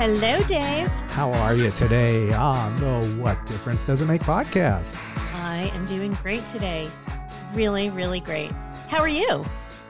Hello, Dave. How are you today ah, on the What Difference Does It Make podcast? I am doing great today. Really, really great. How are you?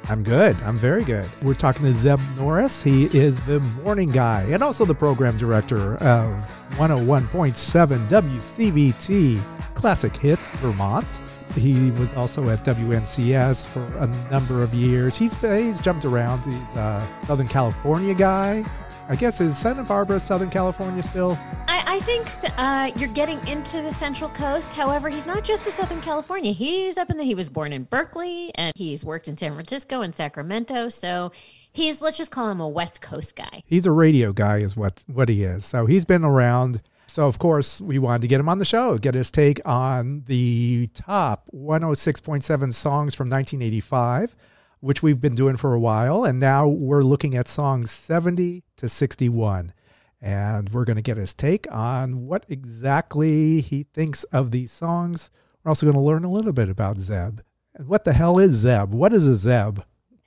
I'm good. I'm very good. We're talking to Zeb Norris. He is the morning guy and also the program director of 101.7 WCVT Classic Hits Vermont. He was also at WNCS for a number of years. He's he's jumped around. He's a Southern California guy. I guess is Santa Barbara Southern California still? I, I think uh, you're getting into the Central Coast. However, he's not just a Southern California. He's up in the. He was born in Berkeley, and he's worked in San Francisco and Sacramento. So he's let's just call him a West Coast guy. He's a radio guy, is what what he is. So he's been around. So of course we wanted to get him on the show, get his take on the top 106.7 songs from 1985 which we've been doing for a while. And now we're looking at songs 70 to 61. And we're going to get his take on what exactly he thinks of these songs. We're also going to learn a little bit about Zeb. And what the hell is Zeb? What is a Zeb?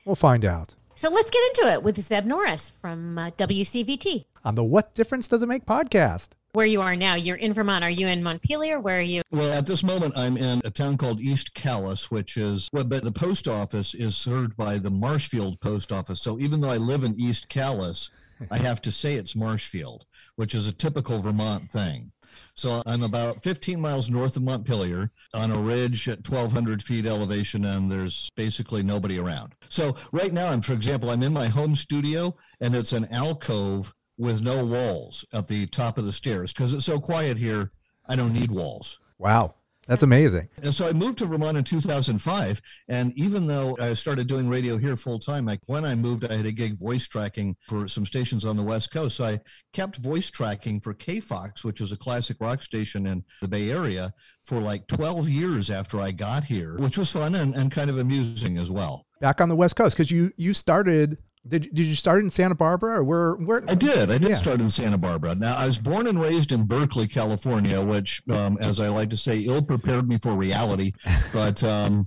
We'll find out. So let's get into it with Zeb Norris from uh, WCVT. On the What Difference Does It Make podcast where you are now. You're in Vermont. Are you in Montpelier? Where are you? Well, at this moment, I'm in a town called East Calais, which is, well, but the post office is served by the Marshfield Post Office. So even though I live in East Calais, I have to say it's Marshfield, which is a typical Vermont thing. So I'm about 15 miles north of Montpelier on a ridge at 1,200 feet elevation, and there's basically nobody around. So right now, I'm, for example, I'm in my home studio, and it's an alcove with no walls at the top of the stairs because it's so quiet here. I don't need walls. Wow. That's amazing. And so I moved to Vermont in 2005. And even though I started doing radio here full time, like when I moved, I had a gig voice tracking for some stations on the West Coast. So I kept voice tracking for KFOX, which is a classic rock station in the Bay Area, for like 12 years after I got here, which was fun and, and kind of amusing as well. Back on the West Coast, because you, you started did, did you start in Santa Barbara or where? where? I did. I did yeah. start in Santa Barbara. Now, I was born and raised in Berkeley, California, which, um, as I like to say, ill prepared me for reality. But, um,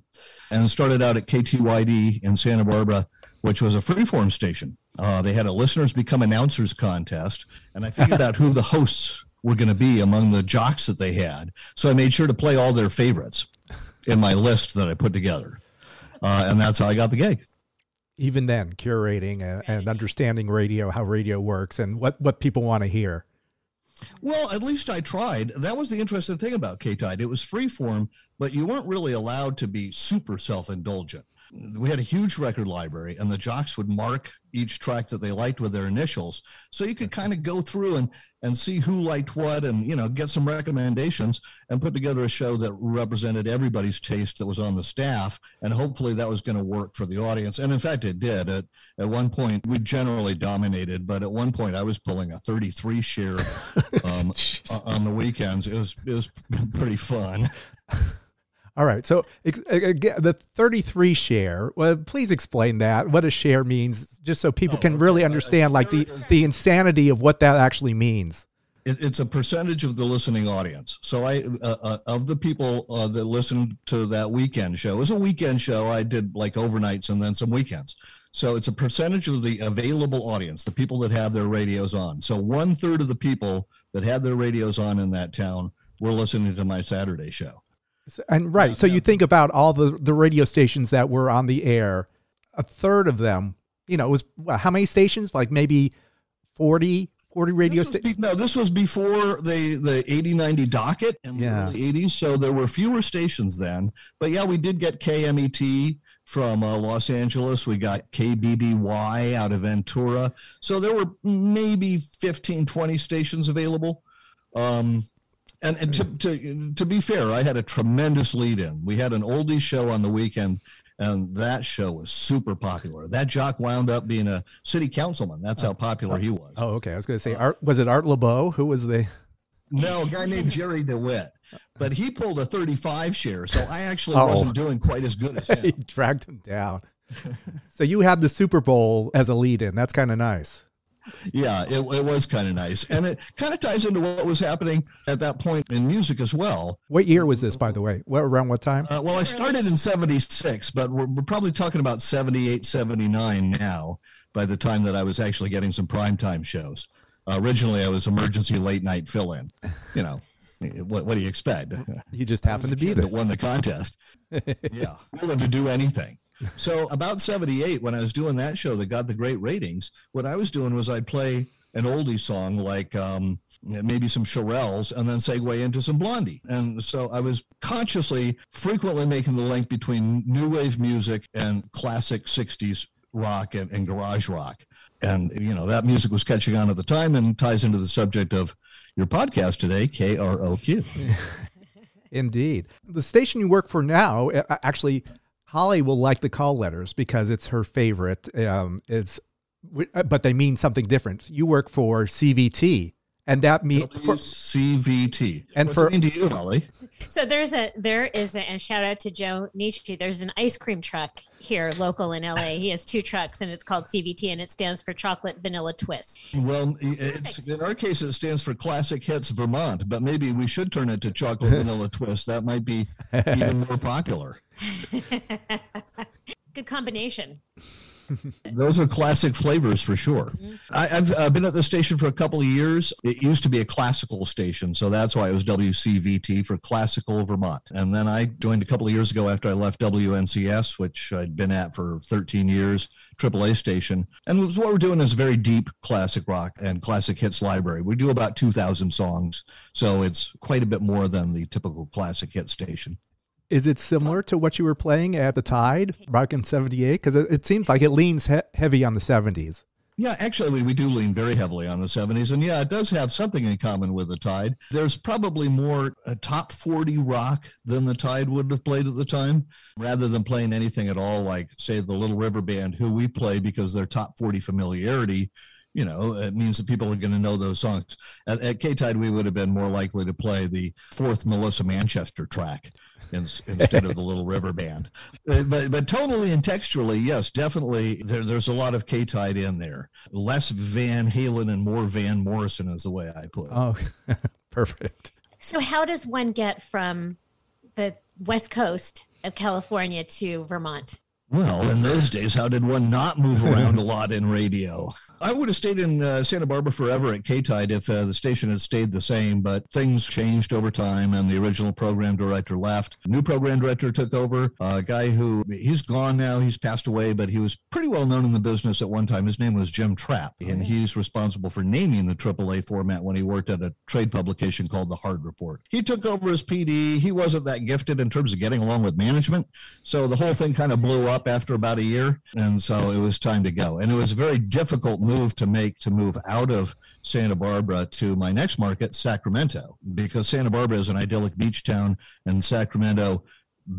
and started out at KTYD in Santa Barbara, which was a freeform station. Uh, they had a listeners become announcers contest, and I figured out who the hosts were going to be among the jocks that they had. So I made sure to play all their favorites in my list that I put together. Uh, and that's how I got the gig even then curating and, and understanding radio, how radio works, and what what people want to hear. Well, at least I tried. That was the interesting thing about K-Tide. It was free form, but you weren't really allowed to be super self-indulgent we had a huge record library and the jocks would mark each track that they liked with their initials. So you could kind of go through and and see who liked what and you know get some recommendations and put together a show that represented everybody's taste that was on the staff and hopefully that was going to work for the audience. And in fact it did. At at one point we generally dominated but at one point i was pulling a 33 share um, on the weekends. It was it was pretty fun all right. So again, the 33 share. Well, please explain that. What a share means, just so people oh, can really understand, like the the insanity of what that actually means. It, it's a percentage of the listening audience. So I, uh, uh, of the people uh, that listened to that weekend show, it was a weekend show. I did like overnights and then some weekends. So it's a percentage of the available audience, the people that have their radios on. So one third of the people that had their radios on in that town were listening to my Saturday show. And right, so you think about all the the radio stations that were on the air, a third of them, you know, was well, how many stations? Like maybe 40, 40 radio stations. No, this was before the the 80 90 docket in the yeah. early 80s, so there were fewer stations then. But yeah, we did get KMET from uh, Los Angeles. We got KBBY out of Ventura. So there were maybe 15, 20 stations available. Um, and, and to, to, to be fair, I had a tremendous lead in. We had an oldie show on the weekend, and that show was super popular. That jock wound up being a city councilman. That's how popular he was. Oh, okay. I was going to say, uh, Art, was it Art Laboe? Who was the? No, a guy named Jerry DeWitt. But he pulled a 35 share, so I actually oh. wasn't doing quite as good as him. he dragged him down. so you had the Super Bowl as a lead in. That's kind of nice yeah, it, it was kind of nice. And it kind of ties into what was happening at that point in music as well. What year was this, by the way? What, around what time? Uh, well, I started in 76, but we're, we're probably talking about 78, 79 now by the time that I was actually getting some primetime shows. Uh, originally, I was emergency late night fill in. You know, what, what do you expect? He just happened to be there. That won the contest. yeah, willing to do anything. So about 78, when I was doing that show that got the great ratings, what I was doing was I'd play an oldie song like um, maybe some Shirelles and then segue into some Blondie. And so I was consciously frequently making the link between new wave music and classic 60s rock and, and garage rock. And, you know, that music was catching on at the time and ties into the subject of your podcast today, KROQ. Indeed. The station you work for now, actually, Holly will like the call letters because it's her favorite. Um, it's, but they mean something different. You work for CVT, and that means CVT. And What's for it mean to you, Holly? So there's a there is a and shout out to Joe Nietzsche. There's an ice cream truck here local in LA. He has two trucks and it's called CVT and it stands for chocolate vanilla twist. Well, it's in our case it stands for Classic Hits Vermont, but maybe we should turn it to chocolate vanilla twist. That might be even more popular. Good combination. Those are classic flavors for sure. I, have uh, been at the station for a couple of years. It used to be a classical station, so that's why it was WCVT for Classical Vermont. And then I joined a couple of years ago after I left WNCS, which I'd been at for 13 years, AAA station. And what we're doing is very deep classic rock and classic hits library. We do about 2,000 songs, so it's quite a bit more than the typical classic hit station. Is it similar to what you were playing at the Tide back in 78? Because it, it, seems like it leans he- heavy on the 70s. Yeah, actually, we do lean very heavily on the 70s. And yeah, it does have something in common with the Tide. There's probably more uh, top 40 rock than the Tide would have played at the time, rather than playing anything at all, like, say, the Little River Band, who we play because their top 40 familiarity you know, it means that people are going to know those songs. At, at K Tide, we would have been more likely to play the fourth Melissa Manchester track in, instead of the Little River Band. Uh, but, but tonally and textually, yes, definitely, there, there's a lot of K Tide in there. Less Van Halen and more Van Morrison is the way I put it. Oh, perfect. So, how does one get from the West Coast of California to Vermont? Well, in those days, how did one not move around a lot in radio? I would have stayed in uh, Santa Barbara forever at K-Tide if uh, the station had stayed the same, but things changed over time and the original program director left. New program director took over, a guy who he's gone now, he's passed away, but he was pretty well known in the business at one time. His name was Jim Trapp, and he's responsible for naming the AAA format when he worked at a trade publication called The Hard Report. He took over as PD. He wasn't that gifted in terms of getting along with management, so the whole thing kind of blew up after about a year, and so it was time to go. And it was a very difficult move to make to move out of Santa Barbara to my next market, Sacramento, because Santa Barbara is an idyllic beach town and Sacramento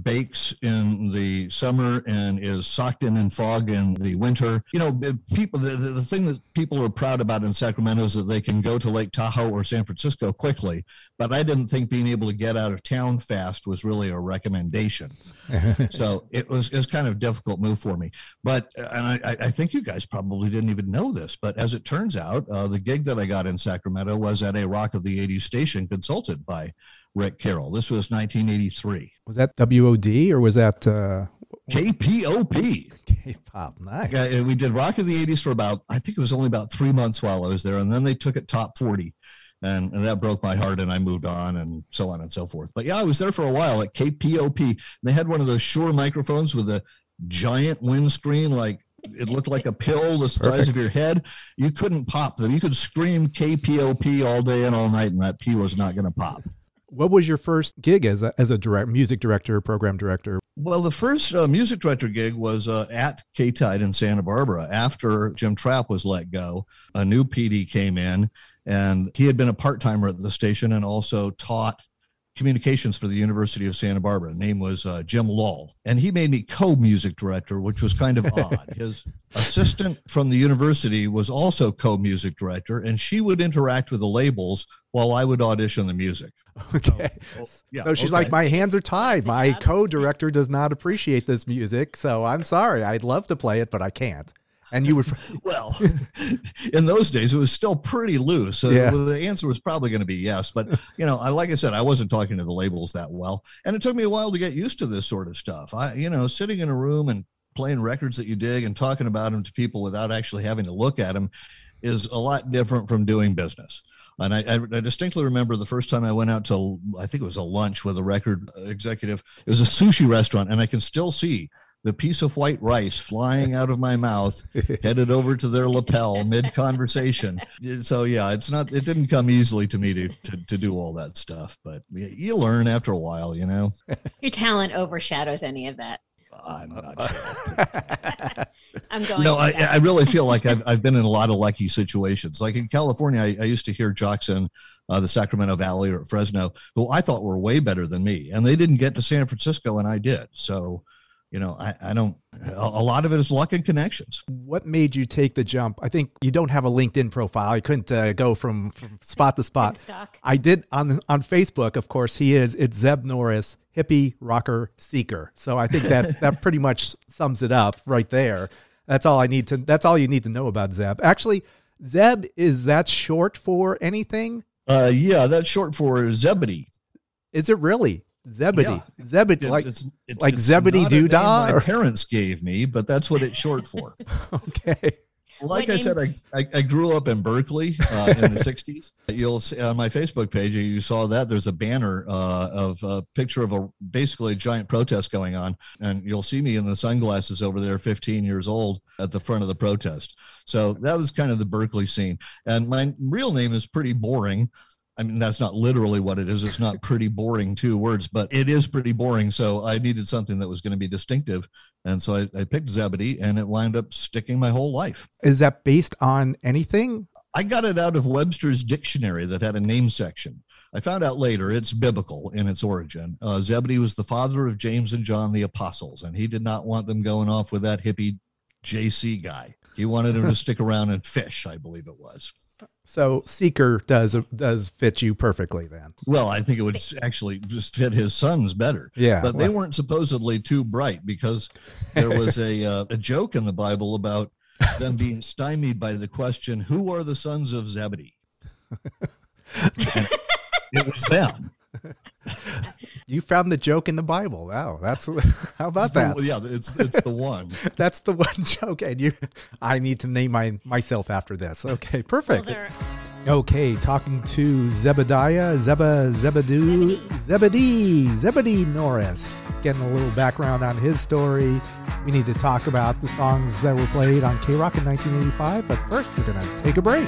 bakes in the summer and is socked in in fog in the winter. You know, people, the, the thing that people are proud about in Sacramento is that they can go to Lake Tahoe or San Francisco quickly. But I didn't think being able to get out of town fast was really a recommendation. so it was, it was kind of difficult move for me. But, and I, I think you guys probably didn't even know this, but as it turns out, uh, the gig that I got in Sacramento was at a Rock of the 80s station consulted by Rick Carroll. This was 1983. Was that WOD or was that uh, KPOP? K-pop, nice. Uh, we did Rock of the 80s for about, I think it was only about three months while I was there, and then they took it top 40. And, and that broke my heart, and I moved on, and so on and so forth. But yeah, I was there for a while at KPOP. They had one of those Shure microphones with a giant windscreen, like it looked like a pill the size Perfect. of your head. You couldn't pop them. You could scream KPOP all day and all night, and that P was not going to pop. What was your first gig as a, as a direct music director, program director? Well, the first uh, music director gig was uh, at K Tide in Santa Barbara. After Jim Trapp was let go, a new PD came in, and he had been a part timer at the station and also taught communications for the University of Santa Barbara. name was uh, Jim Lull. And he made me co music director, which was kind of odd. His assistant from the university was also co music director, and she would interact with the labels while I would audition the music. Okay. So, oh, yeah, so she's okay. like, my hands are tied. My co director does not appreciate this music. So I'm sorry. I'd love to play it, but I can't. And you would, well, in those days, it was still pretty loose. So yeah. the answer was probably going to be yes. But, you know, I, like I said, I wasn't talking to the labels that well. And it took me a while to get used to this sort of stuff. I, you know, sitting in a room and playing records that you dig and talking about them to people without actually having to look at them is a lot different from doing business. And I, I, distinctly remember the first time I went out to, I think it was a lunch with a record executive. It was a sushi restaurant, and I can still see the piece of white rice flying out of my mouth, headed over to their lapel mid conversation. So yeah, it's not. It didn't come easily to me to, to to do all that stuff, but you learn after a while, you know. Your talent overshadows any of that. I'm not sure. I'm going. No, I, I, really feel like I've, I've been in a lot of lucky situations. Like in California, I, I used to hear jocks in uh, the Sacramento Valley or Fresno who I thought were way better than me, and they didn't get to San Francisco, and I did. So, you know, I, I don't. A, a lot of it is luck and connections. What made you take the jump? I think you don't have a LinkedIn profile. You couldn't uh, go from, from spot to spot. I did on on Facebook. Of course, he is. It's Zeb Norris hippie rocker seeker. So I think that that pretty much sums it up right there. That's all I need to. That's all you need to know about Zeb. Actually, Zeb is that short for anything? Uh, yeah, that's short for Zebedee. Is it really Zebedee? Yeah. Zebedee, like it's, it's, like it's Zebedee Doodah. My parents gave me, but that's what it's short for. okay. Like I said, I, I, I, grew up in Berkeley uh, in the 60s. You'll see on my Facebook page, you saw that there's a banner uh, of a picture of a basically a giant protest going on. And you'll see me in the sunglasses over there, 15 years old, at the front of the protest. So that was kind of the Berkeley scene. And my real name is pretty boring. I mean, that's not literally what it is. It's not pretty boring two words, but it is pretty boring. So I needed something that was going to be distinctive. And so I, I, picked Zebedee and it wound up sticking my whole life. Is that based on anything? I got it out of Webster's dictionary that had a name section. I found out later it's biblical in its origin. Uh, Zebedee was the father of James and John the apostles, and he did not want them going off with that hippie JC guy. He wanted them to stick around and fish, I believe it was. So Seeker does does fit you perfectly then. Well, I think it would actually just fit his sons better. Yeah, but they weren't supposedly too bright because there was a uh, a joke in the Bible about them being stymied by the question, "Who are the sons of Zebedee?" it was them. You found the joke in the Bible. Wow, that's how about the, that? Yeah, it's it's the one. that's the one joke, and you, I need to name my myself after this. Okay, perfect. Well, okay, talking to Zebediah, Zeba, Zebedee, Zebedee, Zebedee Norris. Getting a little background on his story. We need to talk about the songs that were played on K Rock in 1985, but first we're gonna take a break.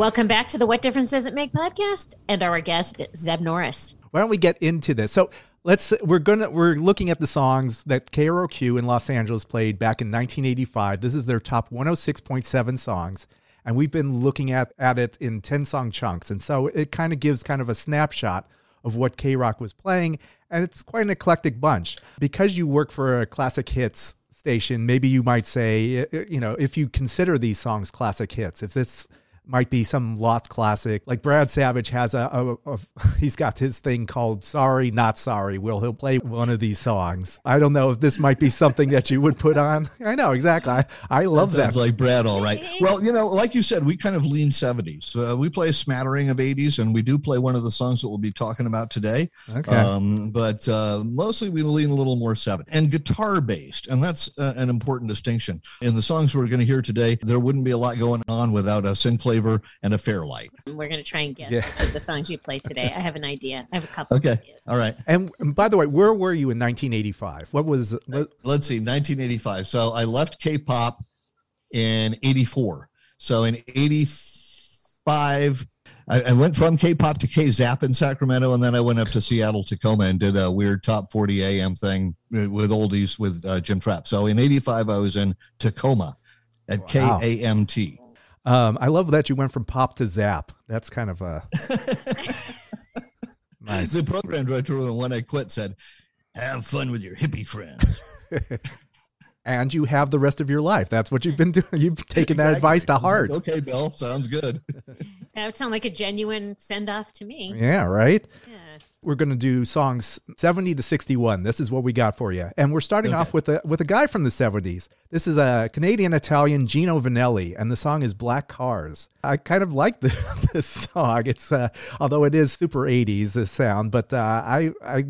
Welcome back to the What Difference Does It Make podcast and our guest, Zeb Norris. Why don't we get into this? So let's we're gonna we're looking at the songs that KROQ in Los Angeles played back in 1985. This is their top 106.7 songs. and we've been looking at, at it in 10 song chunks. And so it kind of gives kind of a snapshot of what K Rock was playing. And it's quite an eclectic bunch. Because you work for a classic hits station, maybe you might say, eh, eh, you know, if you consider these songs classic hits, if this might be some lost classic. Like Brad Savage has a, a, a, he's got his thing called "Sorry Not Sorry." Will he'll play one of these songs? I don't know if this might be something that you would put on. I know exactly. I, I love that. Sounds like Brad, all right. Well, you know, like you said, we kind of lean seventies. Uh, we play a smattering of eighties, and we do play one of the songs that we'll be talking about today. Okay. Um, but uh, mostly we lean a little more seven and guitar based, and that's uh, an important distinction. In the songs we're going to hear today, there wouldn't be a lot going on without a Synclavier and a Fairlight. We're going to try and guess Yeah. the songs you play today. I have an idea. I have a couple. Okay. Of ideas. All right. And, and by the way, where were you in 1985? What was what, Let's see, 1985. So I left K-pop in 84. So in 85, I, I went from K-pop to K-Zap in Sacramento, and then I went up to Seattle, Tacoma, and did a weird top 40 AM thing with oldies with uh, Jim Trapp. So in 85, I was in Tacoma at Wow. KAMT. Um, I love that you went from pop to zap. That's kind of a nice. The program director, when I quit, said, "Have fun with your hippie friends." And you have the rest of your life. That's what you've been doing. You've taken that advice to Exactly. heart. Okay, Bill, sounds good. That would sound like a genuine send off to me. Yeah, right. Yeah. We're going to do songs 70 to 61. This is what we got for you. And we're starting Okay. off with a with a guy from the 70s. This is a Canadian Italian Gino Vannelli and the song is Black Cars. I kind of like this, this song. It's uh, although it is super 80s the sound, but uh, I I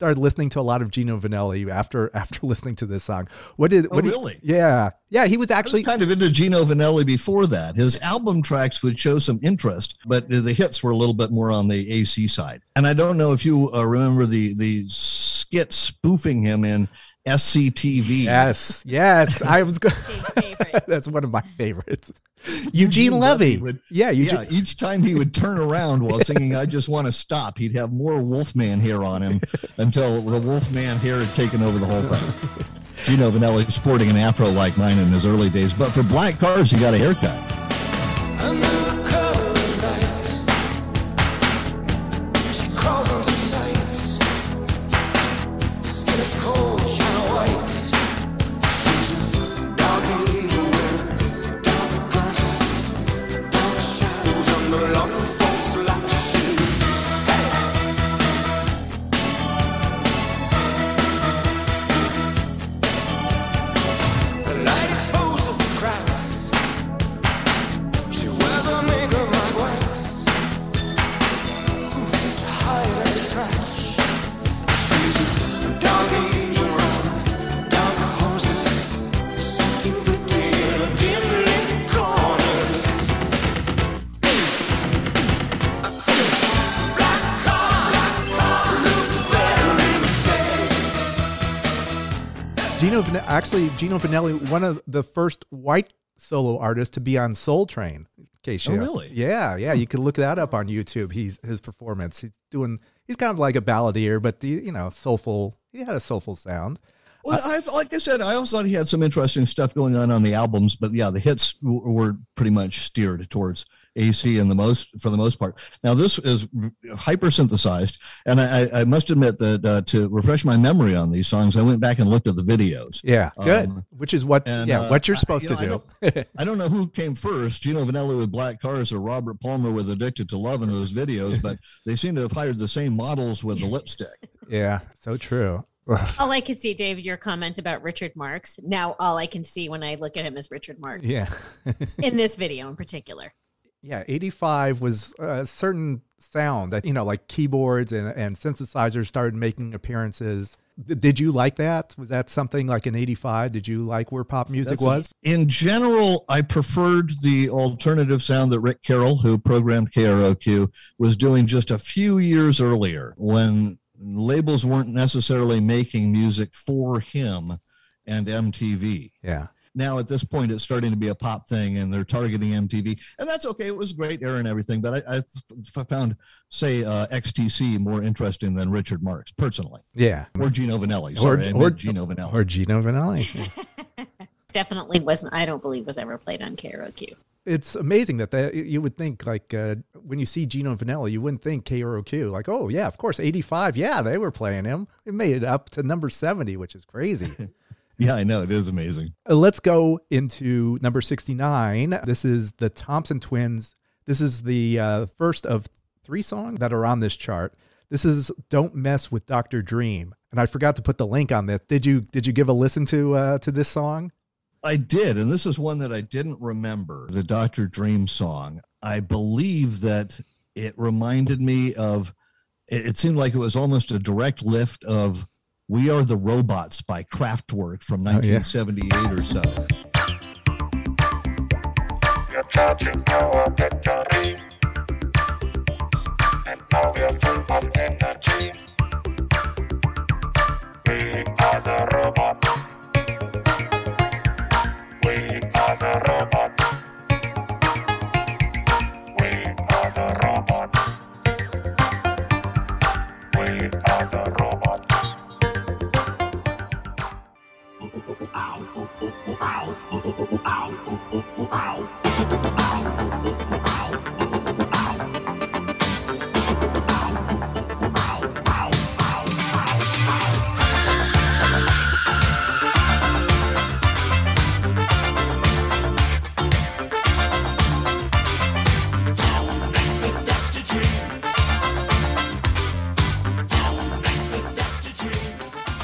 started listening to a lot of Gino Vannelli after after listening to this song. What did Oh, what did- really? Yeah. Yeah, he was I was actually kind of into Gino Vannelli before that. His album tracks would show some interest, but the hits were a little bit more on the AC side. And I don't know if you uh, remember the the skit spoofing him in SCTV. Yes. Yes. I was going Big favorite. That's one of my favorites. Eugene Levy. would- yeah, Eugene, yeah, each time he would turn around while singing "I Just Want to Stop," he'd have more Wolfman hair on him until the Wolfman hair had taken over the whole thing. Gino Vannelli sporting an afro like mine in his early days, but for black cars, he got a haircut. Gino actually Gino Vannelli, one of the first white solo artists to be on Soul Train. In case you Oh, know. really? Yeah, yeah. You could look that up on YouTube. He's his performance. He's doing. He's kind of like a balladeer, but the, you know, soulful. He had a soulful sound. Well, uh, I, like I said, I also thought he had some interesting stuff going on on the albums, but yeah, the hits w- were pretty much steered towards AC in the most for the most part. Now this is hyper synthesized, and I, I- I must admit that uh, to refresh my memory on these songs, I went back and looked at the videos. Yeah, good. Um, Which is what and, yeah, uh, what you're I- supposed you know, to do. I don't know who came first, Gino Vannelli with Black Cars or Robert Palmer with Addicted to Love in those videos, but they seem to have hired the same models with the lipstick. yeah, so true. All I can see, Dave, your comment about Richard Marx. Now, all I can see when I look at him is Richard Marx yeah. in this video in particular. Yeah, 85 was a certain sound that, you know, like keyboards and, and synthesizers started making appearances. D- did you like that? Was that something like in 85? Did you like where pop music That's- was? In general, I preferred the alternative sound that Rick Carroll, who programmed KROQ, was doing just a few years earlier when labels weren't necessarily making music for him and MTV. Yeah. Now, at this point, it's starting to be a pop thing and they're targeting MTV. And that's okay. It was great era and everything. But I, I f- found, say, uh, XTC more interesting than Richard Marx, personally, Yeah. or Gino Vannelli. Sorry, I or- Gino Vannelli. Or Gino Vannelli. Definitely wasn't, I don't believe, was ever played on KROQ. it's amazing that that you would think like uh, when you see Gino Vannelli, you wouldn't think KROQ like, oh yeah, of course, eighty five, yeah, they were playing him. It made it up to number seventy, which is crazy. Yeah, I know it is amazing. Uh, Let's go into number sixty nine. This is the Thompson Twins. This is the uh, first of three songs that are on this chart. This is "Don't Mess with Doctor Dream," and I forgot to put the link on this. Did you Did you give a listen to uh, to this song? I did, and this is one that I didn't remember. The Doctor Dream song. I believe that it reminded me of. It seemed like it was almost a direct lift of "We Are the Robots" by Kraftwerk from Oh, yeah. 1978 or so. You're charging our battery. And now we're full of energy. We are the robots.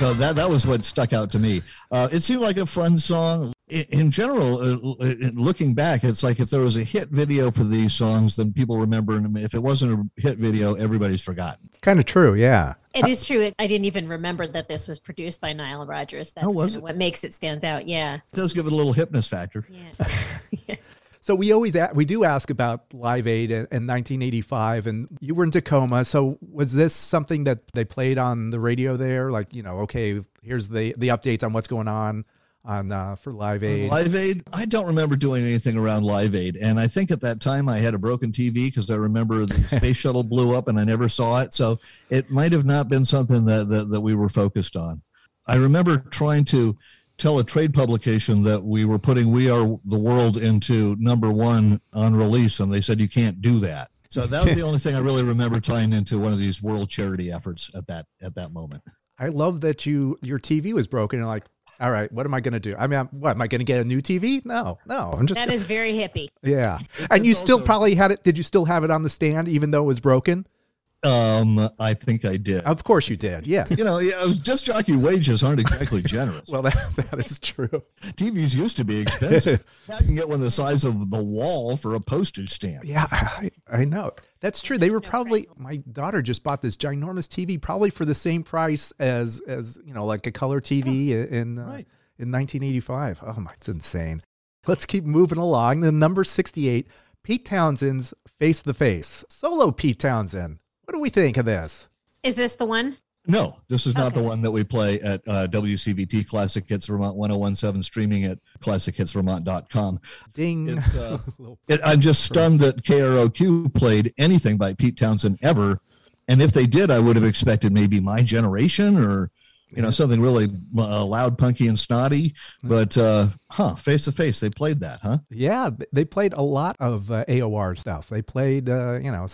So that that was what stuck out to me. Uh, it seemed like a fun song. In, in general, uh, uh, looking back, it's like if there was a hit video for these songs, then people remember them. If it wasn't a hit video, everybody's forgotten. Kind of true, yeah. It is true. I didn't even remember that this was produced by Nile Rodgers. That's Oh, was kinda it? what makes it stand out. Yeah. It does give it a little hypness factor. Yeah. So we always a- we do ask about Live Aid in, in 1985, and you were in Tacoma. So was this something that they played on the radio there? Like you know, okay, here's the the updates on what's going on on uh, for Live Aid. Live Aid, I don't remember doing anything around Live Aid. And I think at that time I had a broken TV because I remember the space shuttle blew up and I never saw it. So it might have not been something that, that, that we were focused on. I remember trying to tell a trade publication that we were putting We Are the World into number one on release, and they said you can't do that. So that was the only thing I really remember tying into one of these world charity efforts at that at that moment. I love that you your TV was broken and like. All right, what am I going to do? I mean, I'm, what am I going to get a new TV? No, no, I'm just That is very hippie. yeah. And you it's still also- probably had it. Did you still have it on the stand even though it was broken? Um, I think I did. Of course you did. Yeah. You know, yeah, disc jockey wages aren't exactly generous. Well, that, that is true. TVs used to be expensive. now you can get one the size of the wall for a postage stamp. Yeah, I, I know. That's true. They were probably my daughter just bought this ginormous TV probably for the same price as as, you know, like a color TV in uh, right. in 1985. Oh my, it's insane. Let's keep moving along. The number 68, Pete Townshend's Face the Face. Solo Pete Townshend. What do we think of this? Is this the one? No, this is not the one that we play at uh, WCVT Classic Hits Vermont 1017, streaming at classichitsvermont.com. Ding. It's, uh, It, I'm just stunned that KROQ played anything by Pete Townshend ever. And if they did, I would have expected maybe My Generation or, you know, something really uh, loud, punky, and snotty. But, uh, huh, face to face, they played that, huh? Yeah, they played a lot of uh, AOR stuff. They played, uh, you know,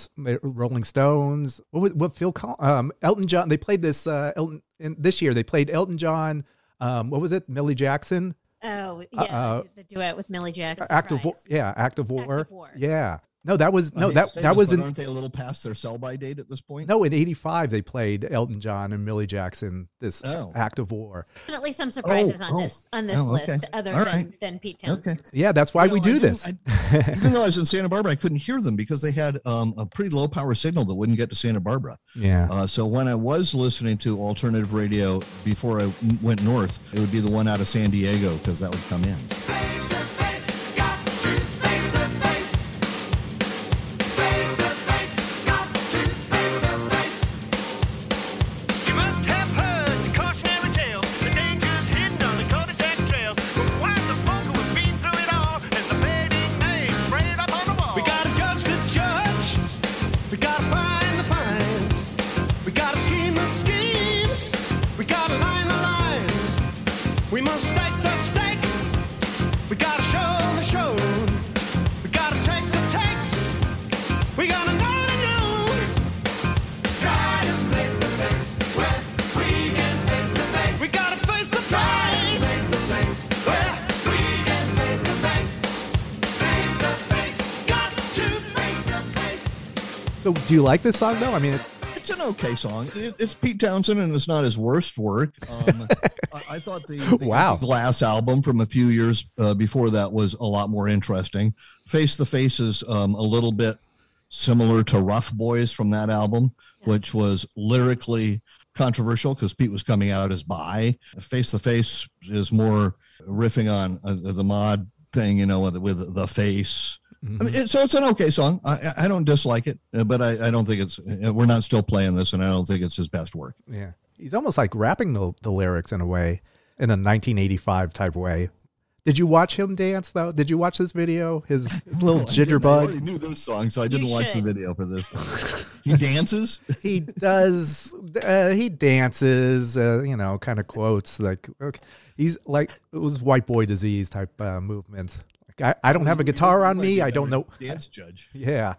Rolling Stones. What was- what Phil Col- um, Elton John. They played this uh, Elton in, this year. They played Elton John. Um, what was it? Millie Jackson. Oh, yeah. Uh, the duet with Millie Jackson. Active, War. Surprise. yeah, Act of War. Act of War. Yeah. No, that was no that that this, was but in Aren't they a little past their sell by date at this point? no in '85. They played Elton John and Millie Jackson. This Oh. of War. Definitely some surprises Oh, on oh. this on this Oh, okay. list other All than, right. than Pete Townshend. Okay. Yeah, that's why You we know, do didn't- this. I- even though I was in Santa Barbara, I couldn't hear them because they had um, a pretty low power signal that wouldn't get to Santa Barbara. yeah. Uh, so when I was listening to alternative radio before I went north, it would be the one out of San Diego because that would come in. You like this song though? I mean, it, It's an okay song. It, it's Pete Townshend, and it's not his worst work. Um, I, I thought the, the Wow. Glass album from a few years uh, before that was a lot more interesting. Face the Face is um, a little bit similar to Rough Boys from that album, which was lyrically controversial because Pete was coming out as bi. Face the Face is more riffing on uh, the mod thing, you know, with, with the face. I mean, it, so it's an okay song. I, I I don't dislike it, uh, but I, I don't think it's. uh, We're not still playing this, and I don't think it's his best work. yeah, he's almost like rapping the the lyrics in a way, in a 1985 type way. Did you watch him dance though? Did you watch this video? His, his little I didn't. I already knew this song, so I didn't watch should. the video for this one. he dances. he does. Uh, he dances. Uh, you know, kind of quotes like okay. he's like it was white boy disease type uh, movement. Like I, I don't have a guitar on me. I don't know. Dance judge. Yeah.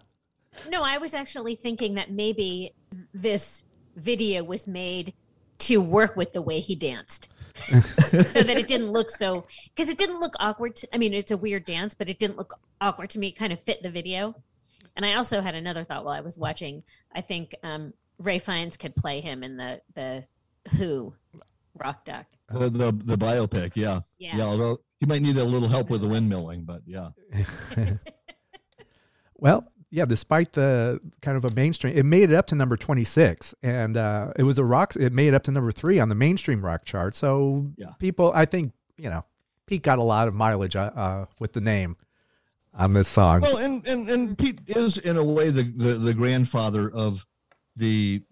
No, I was actually thinking that maybe this video was made to work with the way he danced. so that it didn't look so because it didn't look awkward. To, I mean, it's a weird dance, but it didn't look awkward to me. It kind of fit the video. And I also had another thought while I was watching. I think um, Ralph Fiennes could play him in the the Who Rock Duck. The, the the biopic, yeah. Yeah. yeah. Although he might need a little help with the windmilling, but yeah. Well, yeah. Despite the kind of a mainstream, it made it up to number 26, and uh, it was a rock. It made it up to number three on the mainstream rock chart. So Yeah. people, I think, you know, Pete got a lot of mileage uh, uh, with the name on this song. Well, and, and and Pete is in a way the, the the grandfather of the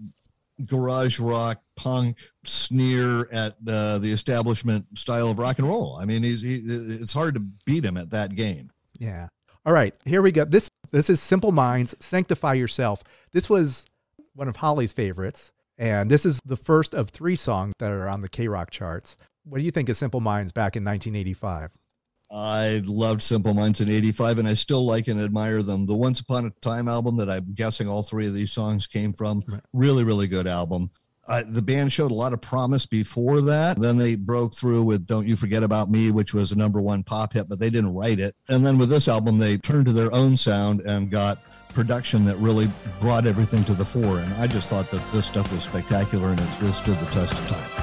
garage rock punk sneer at uh, the establishment style of rock and roll. I mean, he's he, it's hard to beat him at that game. Yeah. All right, here we go. This this is Simple Minds, Sanctify Yourself. This was one of Holly's favorites, and this is the first of three songs that are on the K Rock charts. What do you think of Simple Minds back in 1985? I loved Simple Minds in '85, and I still like and admire them. The Once Upon a Time album that I'm guessing all three of these songs came from, really, really good album. Uh, the band showed a lot of promise before that. Then they broke through with "Don't You Forget About Me," which was a number one pop hit, but they didn't write it. And then with this album, they turned to their own sound and got production that really brought everything to the fore. And I just thought that this stuff was spectacular, and it's really stood the test of time.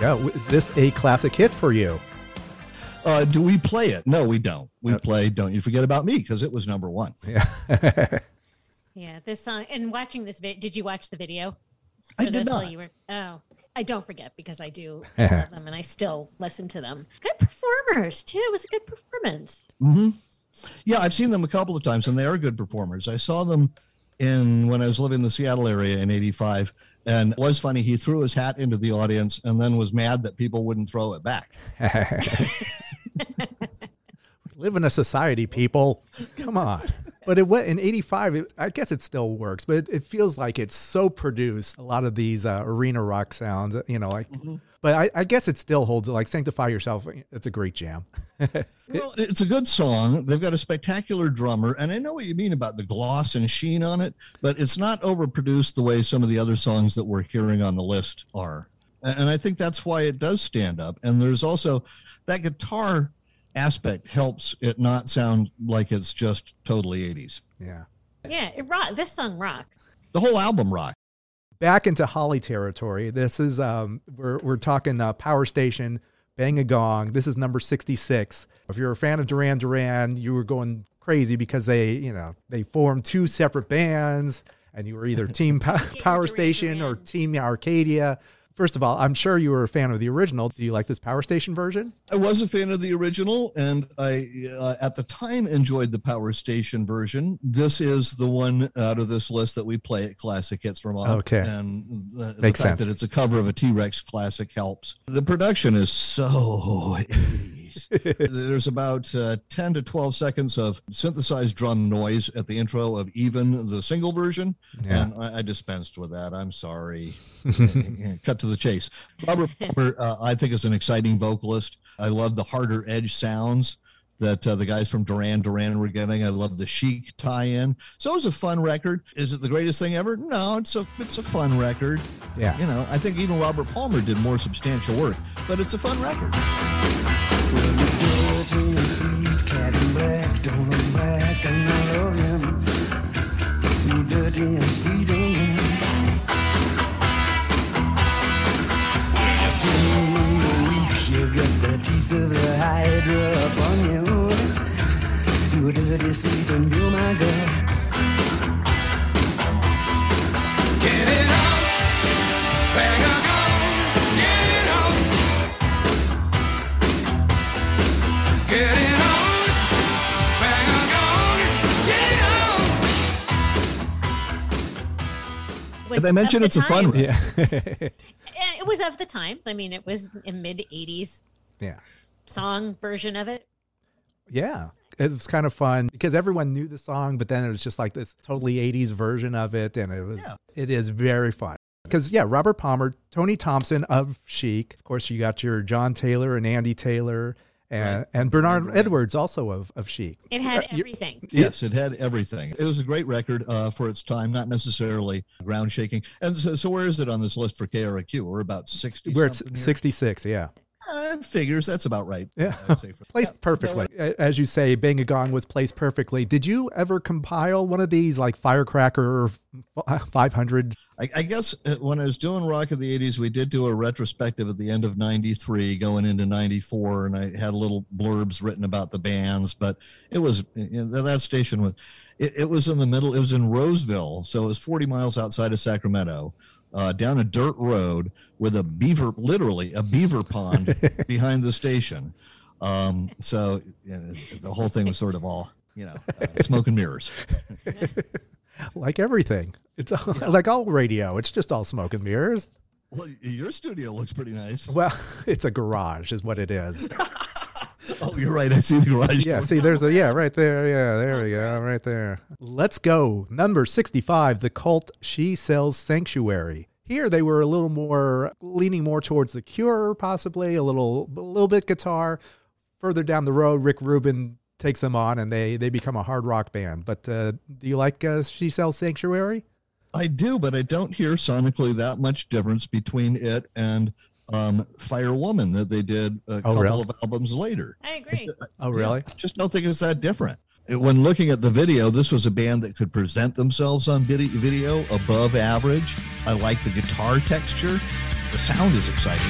Yeah, is this a classic hit for you? Uh, do we play it? No, we don't. We play "Don't You Forget About Me" because it was number one. Yeah. Yeah, this song and watching this video. Did you watch the video? I did not. You were, oh, I don't forget because I do love them and I still listen to them. Good performers too. It was a good performance. Yeah, I've seen them a couple of times, and they are good performers. I saw them in when I was living in the Seattle area in '85, and it was funny. He threw his hat into the audience, and then was mad that people wouldn't throw it back. Live in a society, people. Come on. But it went in 85. It, I guess it still works, but it, it feels like it's so produced. A lot of these uh, arena rock sounds, you know, like, but I, I guess it still holds like Sanctify Yourself. It's a great jam. Well, it's a good song. They've got a spectacular drummer, and I know what you mean about the gloss and sheen on it, but it's not overproduced the way some of the other songs that we're hearing on the list are. And and I think that's why it does stand up. And there's also that guitar aspect helps it not sound like it's just totally 80s. yeah. Yeah, it rock. This song rocks. The whole album rock. Back into Holly territory. This is um we're we're talking uh, Power Station, Bang a Gong. This is number 66. If you're a fan of Duran Duran, you were going crazy because they, you know, they formed two separate bands and you were either Team Pow- Power Station or Team Arcadia. First of all, I'm sure you were a fan of the original. Do you like this Power Station version? I was a fan of the original, and I, uh, at the time, enjoyed the Power Station version. This is the one out of this list that we play at Classic Hits Vermont. Okay. and the, the fact sense. that it's a cover of a T Rex classic helps. The production is so 80s. There's about uh, 10 to 12 seconds of synthesized drum noise at the intro of even the single version, Yeah. and I, I dispensed with that. I'm sorry. Cut to the chase. Robert Palmer, uh, I think, is an exciting vocalist. I love the harder edge sounds that uh, the guys from Duran Duran were getting. I love the Chic tie-in. So it was a fun record. Is it the greatest thing ever? No, it's a it's a fun record. Yeah. You know, I think even Robert Palmer did more substantial work, but it's a fun record. Cat in black, don't look back, and I love him. You're dirty and sweet, and you when you're weak, you got the teeth of the hydra upon you. You're dirty, sweet, and you're my girl. Get it on, bang on, Was Did I mention it's a fun time. record? Yeah. It was of the times. I mean, it was a mid '80s yeah. song version of it. Yeah. It was kind of fun because everyone knew the song, but then it was just like this totally 80s version of it. And it was, Yeah. it is very fun. Because, yeah, Robert Palmer, Tony Thompson of Chic. Of course, you got your John Taylor and Andy Taylor and, and Bernard Edwards also of, of Chic. It had you- everything. Yes, it had everything. It was a great record uh, for its time, not necessarily ground shaking. And so, so where is it on this list for KROQ? We're about 60. We're at something here? 66, yeah. Uh, figures. That's about right. Yeah. Placed Yeah. perfectly. As you say, Bang a Gong was placed perfectly. Did you ever compile one of these like Firecracker 500? I, I guess uh, when I was doing rock of the 80s, we did do a retrospective at the end of 93 going into 94, and I had little blurbs written about the bands, but it was you know, that station was it, it was in the middle, it was in Roseville, so it was 40 miles outside of Sacramento. Uh, down a dirt road with a beaver, literally a beaver pond behind the station. Um, so you know, the whole thing was sort of all, you know, uh, smoke and mirrors. Like everything. It's all, like all radio. It's just all smoke and mirrors. Well, your studio looks pretty nice. Well, it's a garage, is what it is. You're right. I see the garage. Yeah, see, there's a, yeah, right there. Yeah, there we go, right there. Let's go. Number 65, The Cult She Sells Sanctuary. Here they were a little more leaning more towards the Cure, possibly a little, a little bit guitar. Further down the road, Rick Rubin takes them on, and they they become a hard rock band. But uh, do you like uh, She Sells Sanctuary? I do, but I don't hear sonically that much difference between it and um, Fire Woman that they did a couple really? of albums later. I agree. Oh, really? I just don't think it's that different. It- When looking at the video, this was a band that could present themselves on video above average. I like the guitar texture. The sound is exciting.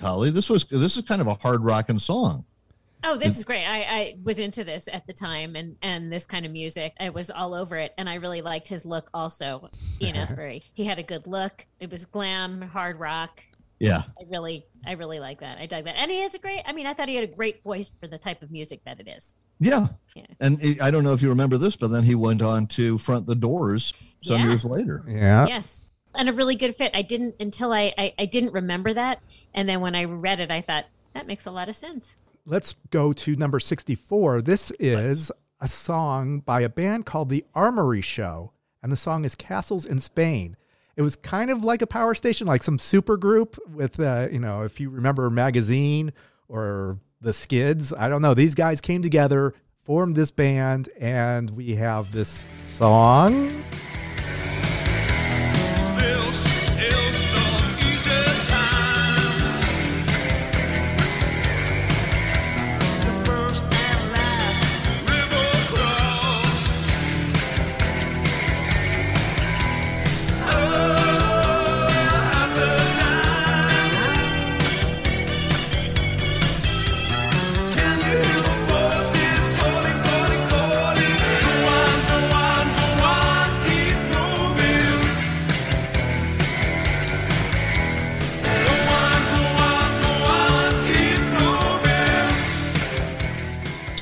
Did Holly? This was this is kind of a hard rocking song. Oh, this is great. I, I was into this at the time and and this kind of music. I was all over it and I really liked his look also. Ian Astbury. Uh-huh. He had a good look. It was glam, hard rock. Yeah. I really I really like that. I dug that. And he has a great I mean, I thought he had a great voice for the type of music that it is. Yeah. Yeah. And he- I don't know if you remember this, but then he went on to front the doors some Yeah. years later. Yeah. Yes. And a really good fit. I didn't until I, I I didn't remember that, and then when I read it, I thought that makes a lot of sense. Let's go to number 64. This is a song by a band called The Armory Show, and the song is Castles in Spain. It was kind of like a power station, like some super group with, uh, you know, if you remember Magazine or the Skids. I don't know. These guys came together, formed this band, and we have this song. This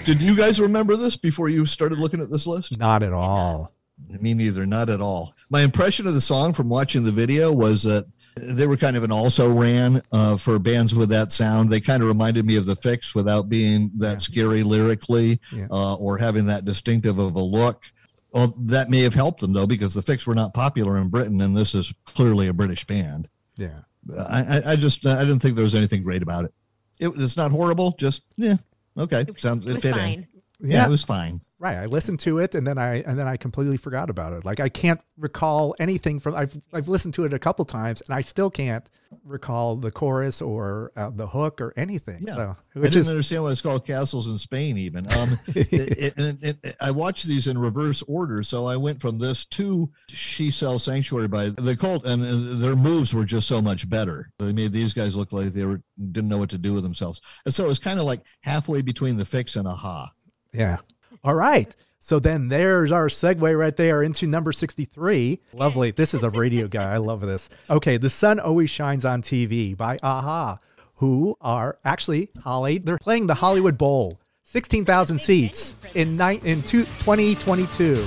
Did you guys remember this before you started looking at this list? Not at all. Me neither, not at all. My impression of the song from watching the video was that they were kind of an also ran uh, for bands with that sound. They kind of reminded me of the Fixx without being that scary lyrically Yeah. uh, or having that distinctive of a look. Well, that may have helped them though, because the Fixx were not popular in Britain, and this is clearly a British band. Yeah. I, I, I just I didn't think there was anything great about it. it it's not horrible, just yeah, okay, It, sounds it was fit in. fine. Yeah, it was fine. Right. I listened to it and then I and then I completely forgot about it. Like I can't recall anything from I've I've listened to it a couple times and I still can't recall the chorus or uh, the hook or anything. Yeah. So, I didn't is understand why it's called castles in Spain. Even um, it, it, it, I watched these in reverse order, so I went from this to "She Sells Sanctuary" by the Cult, and uh, their moves were just so much better. They made these guys look like they were didn't know what to do with themselves, and so it was kind of like halfway between the Fixx and Aha. Yeah. All right. So then there's our segue right there into number 63. Lovely. This is a radio guy. I love this. Okay. The sun always shines on TV by Aha, who are actually, Holly, they're playing the Hollywood Bowl, 16,000 seats in, ni- in two, 2022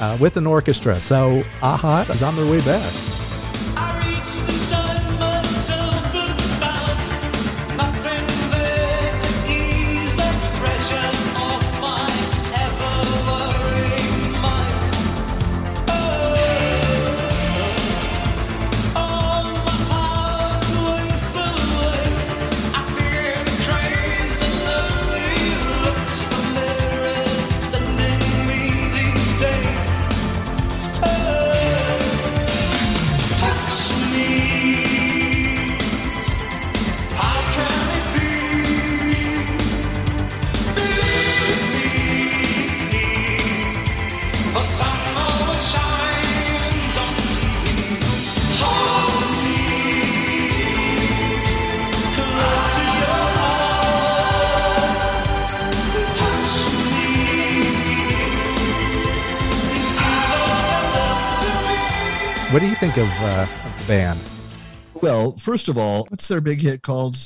uh, with an orchestra. So Aha is on their way back. Think of, uh, of the band? Well, first of all, what's their big hit called?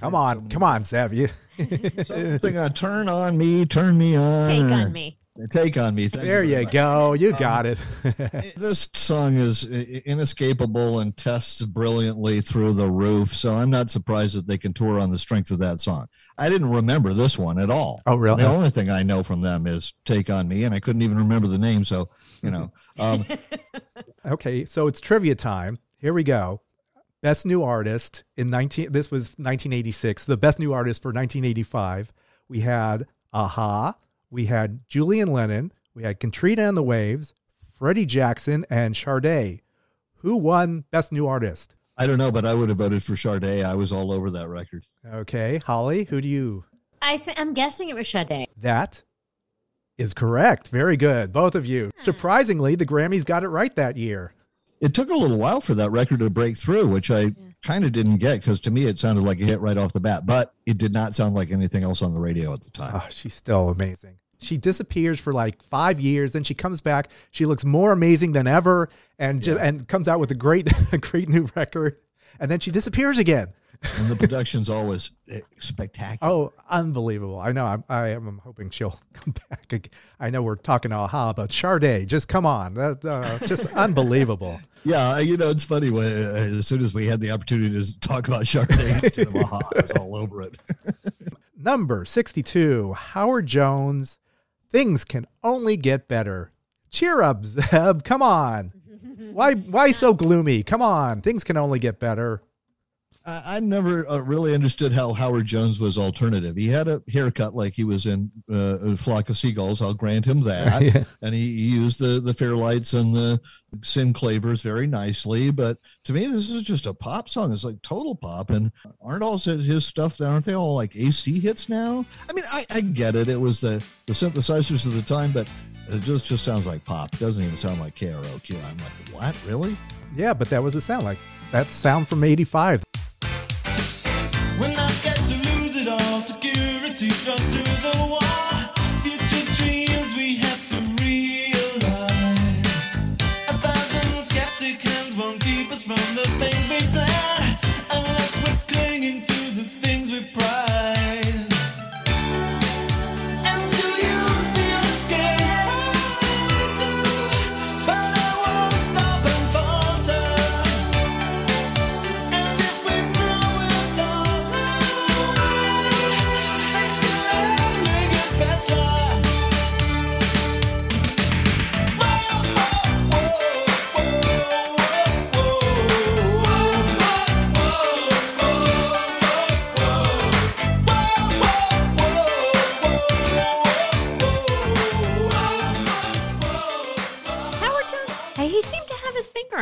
Come on. Come on, Zeb. You, Something on "Turn on Me, Turn Me On." Take on me. Take on me. Thank there very you go. You got it. this song is inescapable and tests brilliantly through the roof. So I'm not surprised that they can tour on the strength of that song. I didn't remember this one at all. Oh, really? The only thing I know from them is "Take on Me," and I couldn't even remember the name. So you know, um, Okay, so it's trivia time. Here we go. Best new artist in 19 this was 1986. The best new artist for 1985. We had Aha, we had Julian Lennon, we had Katrina and the Waves, Freddie Jackson and Sade. Who won best new artist? I don't know, but I would have voted for Sade. I was all over that record. Okay, Holly, who do you I th- I'm guessing it was Sade. That is correct. Very good. Both of you. Hmm. Surprisingly, the Grammys got it right that year. It took a little while for that record to break through, which I kind of didn't get because to me it sounded like a hit right off the bat, but it did not sound like anything else on the radio at the time. Oh, she's still amazing. She disappears for like five years, then she comes back. She looks more amazing than ever, and ju- and comes out with a great, a great new record, and then she disappears again. and the production's always eh, spectacular. Oh, unbelievable! I know. I'm, I am. I'm hoping she'll come back. ag- I know we're talking aha, but Sade, just come on. That uh, just unbelievable. Yeah, you know, it's funny. When, uh, as soon as we had the opportunity to talk about instead Aha, I was all over it. Number sixty-two, Howard Jones. Things can only get better. Cheer up, Zeb. Come on. Why? Why so gloomy? Come on. Things can only get better. I, I never uh, really understood how Howard Jones was alternative. He had a haircut like he was in uh, a flock of seagulls. I'll grant him that. Yeah. And he, he used the the Fairlights and the Synclaviers very nicely. But to me, this is just a pop song. It's like total pop. And aren't all his stuff? Aren't they all like AC hits now? I mean, I, I get it. It was the the synthesizers of the time, but. It just just sounds like pop. It doesn't even sound like karaoke. I'm like, what? Really? Yeah, but that was the sound. Like that sound from '85. We're not scared to lose it all. Security drug through the wall. From the things we plan. Unless we're clinging to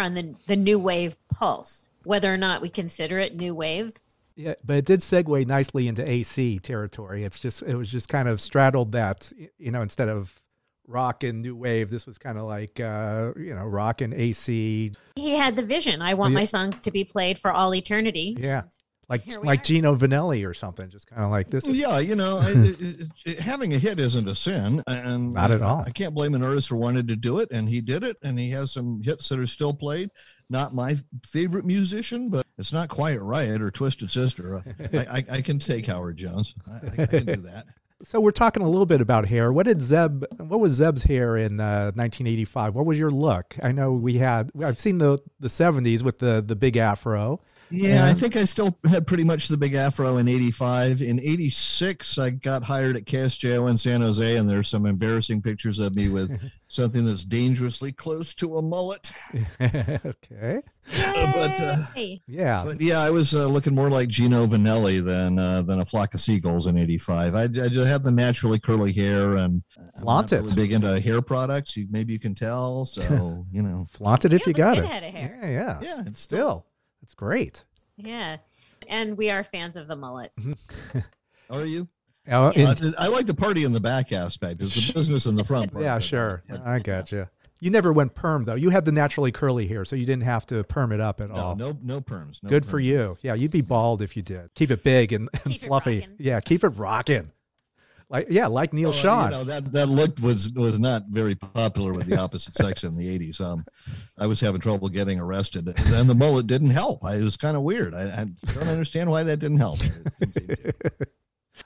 on the the new wave pulse, whether or not we consider it new wave. Yeah, but it did segue nicely into AC territory. It's just it was just kind of straddled that, you know, instead of rock and new wave, this was kind of like uh, you know, rock and AC. He had the vision. I want Yeah. my songs to be played for all eternity. Yeah. Like like are. Gino Vannelli or something, just kind of like this. Yeah, you know, I, it, it, having a hit isn't a sin, and Not at all. I can't blame an artist for wanting to do it, and he did it, and he has some hits that are still played. Not my favorite musician, but it's not Quiet Riot or Twisted Sister. I, I, I can take Howard Jones. I, I, I can do that. So we're talking a little bit about hair. What did Zeb? What was Zeb's hair in uh, 1985? What was your look? I know we had. I've seen the the 70s with the the big afro. Yeah, I think I still had pretty much the big afro in 85. In 86, I got hired at KSJO in San Jose, and there's some embarrassing pictures of me with something that's dangerously close to a mullet. okay. But, uh, Yeah. But yeah, I was uh, looking more like Gino Vannelli than uh, than a flock of seagulls in '85. I, I just had the naturally curly hair, and I'm Flaunt not it. big into hair products. You, maybe you can tell. So you know, Flaunt it if You you got it. head of hair. Yeah, yeah. Yeah, it's still. It's great. Yeah. And we are fans of the mullet. are you? Uh, in- I like the party in the back aspect. It's the business in the front. part yeah, of it. sure. I got you. You never went perm though. You had the naturally curly hair, so you didn't have to perm it up at No, all. no, no perms. No Good for you. Yeah, you'd be bald if you did. Keep it big and, and Keep fluffy. rockin'. Yeah, keep it rocking. Like yeah, like Neil Well, uh, Sean. You know, that that look was was not very popular with the opposite sex in the '80s. Um, I was having trouble getting arrested, and the mullet didn't help. I, it was kind of weird. I, I don't understand why that didn't help. It didn't seem to.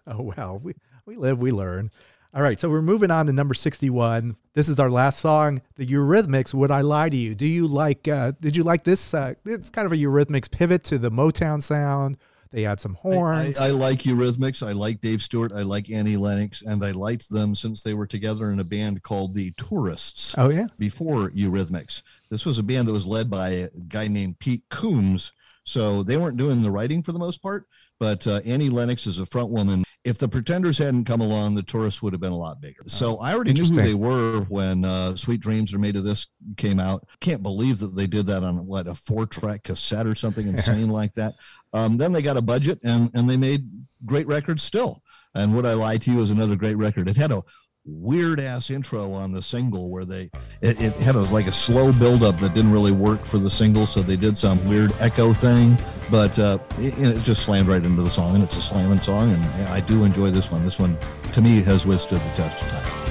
Oh well, we we live, we learn. All right, so we're moving on to number sixty-one. This is our last song, the Eurythmics. Would I lie to you? Do you like? Uh, did you like this? Uh, it's kind of a Eurythmics pivot to the Motown sound. They add some horns. I, I like Eurythmics. I like Dave Stewart. I like Annie Lennox, and I liked them since they were together in a band called the Tourists oh yeah, before Eurythmics. This was a band that was led by a guy named Peet Coombes. So they weren't doing the writing for the most part, but uh, Annie Lennox is a front woman. If the Pretenders hadn't come along, the Tourists would have been a lot bigger. So I already knew who they were when uh, Sweet Dreams Are Made of This came out. Can't believe that they did that on what a four-track cassette or something insane like that. Um, then they got a budget and and they made great records still. And Would I Lie to You is another great record. It had a weird ass intro on the single where they it, it had a, like a slow build up that didn't really work for the single so they did some weird echo thing but uh, it, it just slammed right into the song and it's a slamming song and i do enjoy this one this one to me has withstood the test of time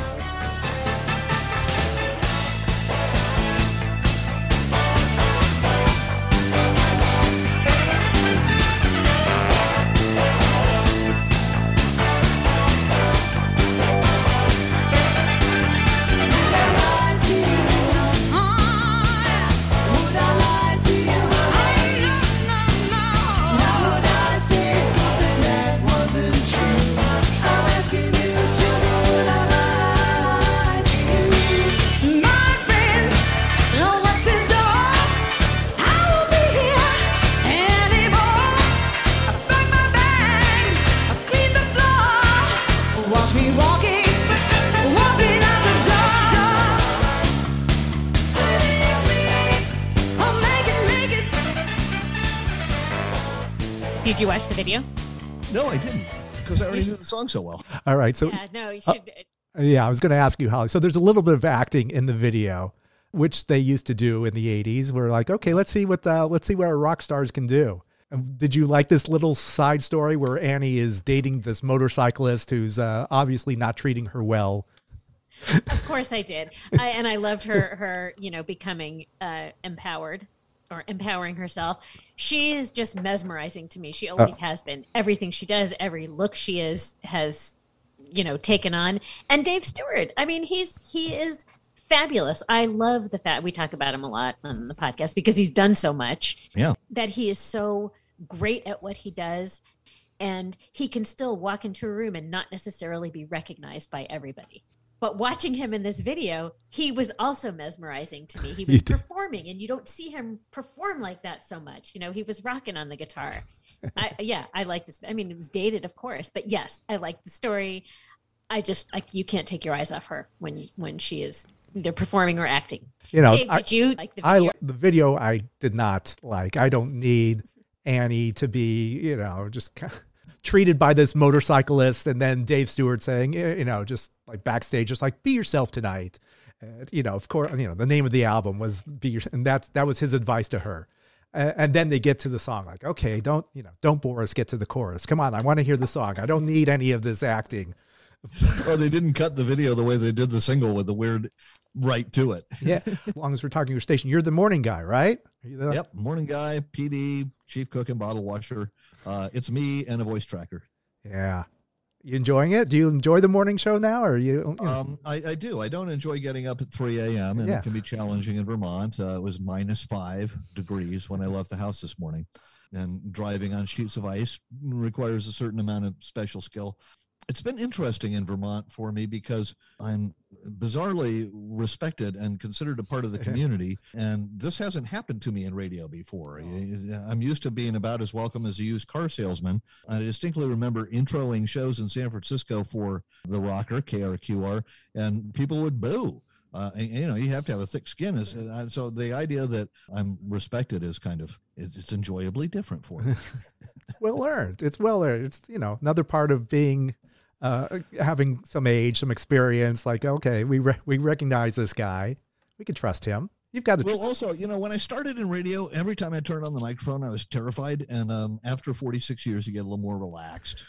Did you watch the video? No, I didn't because I already knew the song so well. All right. So Yeah, no, you should. Yeah, I was going to ask you, Holly. So there's a little bit of acting in the video, which they used to do in the '80s. We're like, okay, let's see what uh, let's see what our rock stars can do. Did you like this little side story where Annie is dating this motorcyclist who's uh, obviously not treating her well? Of course, I did, I, and I loved her. Her, you know, becoming uh, empowered or empowering herself. She's just mesmerizing to me. She always oh. has been. Everything she does, every look she is has, you know, taken on. And Dave Stewart. I mean, he's he is fabulous. I love the fact we talk about him a lot on the podcast because he's done so much. Yeah. that he is so great at what he does and he can still walk into a room and not necessarily be recognized by everybody but watching him in this video he was also mesmerizing to me. He was performing and you don't see him perform like that so much. You know he was rocking on the guitar. I, yeah i like this. I mean it was dated of course but yes i like the story. I just like you can't take your eyes off her when when she is either performing or acting. You know, Dave, I, did you like the video? li- the video I did not like. I don't need Annie to be, you know, just kind of treated by this motorcyclist, and then Dave Stewart saying, eh, you know, just like backstage, just like be yourself tonight. And, you know, of course, you know the name of the album was "Be Your," and that's that was his advice to her. And then they get to the song, like, okay, don't you know, don't bore us. Get to the chorus. Come on, I want to hear the song. I don't need any of this acting. Or they didn't cut the video the way they did the single with the weird right to it. Yeah, as long as we're talking your station, you're the morning guy, right? The, Yep. Morning guy, PD, chief cook and bottle washer. Uh, it's me and a voice tracker. Yeah. You enjoying it? Do you enjoy the morning show now, or you? you know- Um, I, I do. I don't enjoy getting up at 3 a.m. and Yeah. it can be challenging in Vermont. Uh, it was minus five degrees when I left the house this morning, and driving on sheets of ice requires a certain amount of special skill. It's been interesting in Vermont for me because I'm bizarrely respected and considered a part of the community, and this hasn't happened to me in radio before. I'm used to being about as welcome as a used car salesman. I distinctly remember introing shows in San Francisco for the rocker KRQR, and people would boo. Uh, and, you know, you have to have a thick skin. Is, uh, so the idea that I'm respected is kind of it's it's enjoyably different for me. well learned. It's well learned. It's you know another part of being, uh, having some age, some experience. Like okay, we re- we recognize this guy. We can trust him. You've got to. well, also, you know, when I started in radio, every time I turned on the microphone, I was terrified. And um, after 46 years, you get a little more relaxed.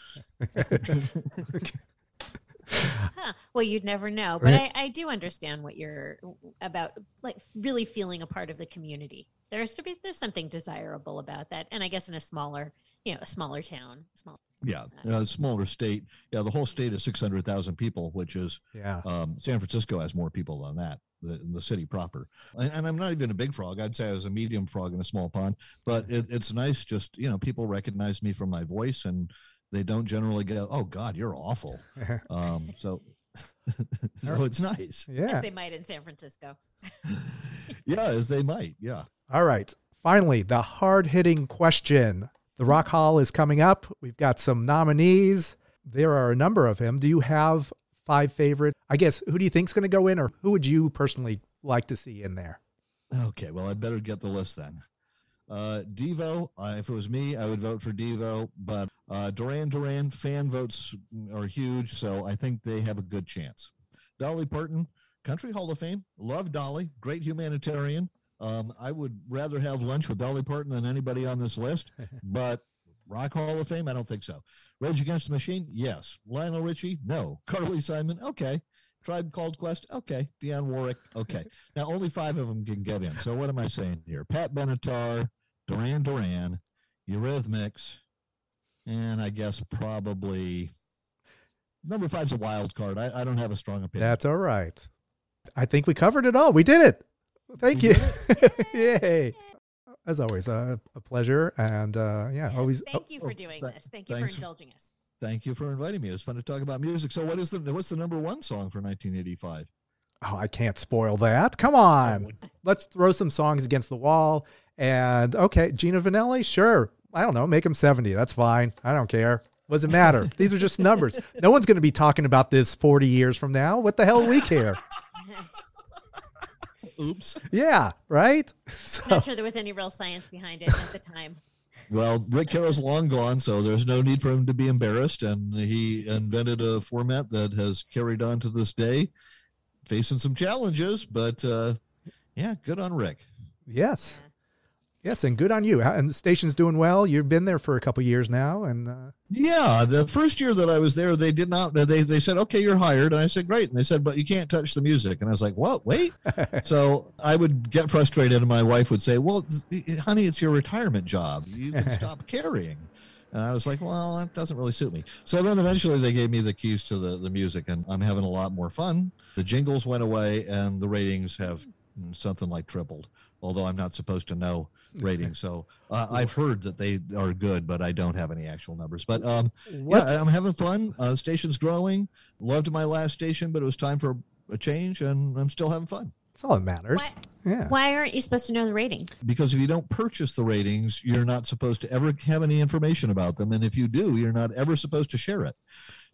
Huh. Well, you'd never know, but I, I do understand what you're about, like really feeling a part of the community. There's to be there's something desirable about that, and I guess in a smaller, you know, a smaller town, small. Yeah, uh, smaller state. Yeah, the whole state is 600,000 people, which is yeah. Um, San Francisco has more people than that, the, the city proper. And, and I'm not even a big frog. I'd say I was a medium frog in a small pond. But it, it's nice, just you know, people recognize me from my voice, and they don't generally go, "Oh God, you're awful." Um, so, so it's nice. yeah. As they might in San Francisco. Yeah, as they might. Yeah. All right. Finally, the hard hitting question. The Rock Hall is coming up. We've got some nominees. There are a number of them. Do you have five favorites? I guess who do you think's going to go in, or who would you personally like to see in there? Okay. Well, I better get the list then. Uh, Devo. Uh, if it was me, I would vote for Devo. But uh, Duran Duran fan votes are huge, so I think they have a good chance. Dolly Parton, Country Hall of Fame. Love Dolly. Great humanitarian. Um, I would rather have lunch with Dolly Parton than anybody on this list. but Rock Hall of Fame, I don't think so. Rage Against the Machine, yes. Lionel Richie, no. Carly Simon, okay. Tribe Called Quest, okay. Dionne Warwick, okay. Now only five of them can get in. So what am I saying here? Pat Benatar, Duran Duran, Eurythmics, and I guess probably number five's a wild card. I, I don't have a strong opinion. That's all right. I think we covered it all. We did it. Thank We you. Yay. As always, uh, a pleasure. And uh, yeah, Yes, always. thank you for oh, doing th- this. Thank you for indulging us. Thank you for inviting me. It was fun to talk about music. So what is the what's the number one song for 1985? Oh, I can't spoil that. Come on. Let's throw some songs against the wall. And okay, Gino Vannelli, sure. I don't know, make him 70. That's fine. I don't care. What does it matter? These are just numbers. No one's going to be talking about this 40 years from now. What the hell do we care? Oops. Yeah, right? So, Not sure there was any real science behind it at the time. Well, Rick Carroll's long gone, so there's no need for him to be embarrassed. And he invented a format that has carried on to this day, facing some challenges, but uh, yeah, good on Rick. Yes. Yes, and good on you. And the station's doing well. You've been there for a couple years now, and uh, Yeah, the first year that I was there, they did not. They they said, "Okay, you're hired," and I said, "Great," and they said, "But you can't touch the music," and I was like, "What? Wait." so I would get frustrated, and my wife would say, "Well, honey, it's your retirement job. You can stop carrying." And I was like, "Well, that doesn't really suit me." So then eventually they gave me the keys to the the music, and I'm having a lot more fun. The jingles went away, and the ratings have mm, something like tripled. Although I'm not supposed to know ratings, so uh, I've heard that they are good, but I don't have any actual numbers. But um, What- yeah, I'm having fun. Uh, station's growing. Loved my last station, but it was time for a change, and I'm still having fun. that's all that matters. Why- Yeah. Why aren't you supposed to know the ratings? Because if you don't purchase the ratings, you're not supposed to ever have any information about them, and if you do, you're not ever supposed to share it.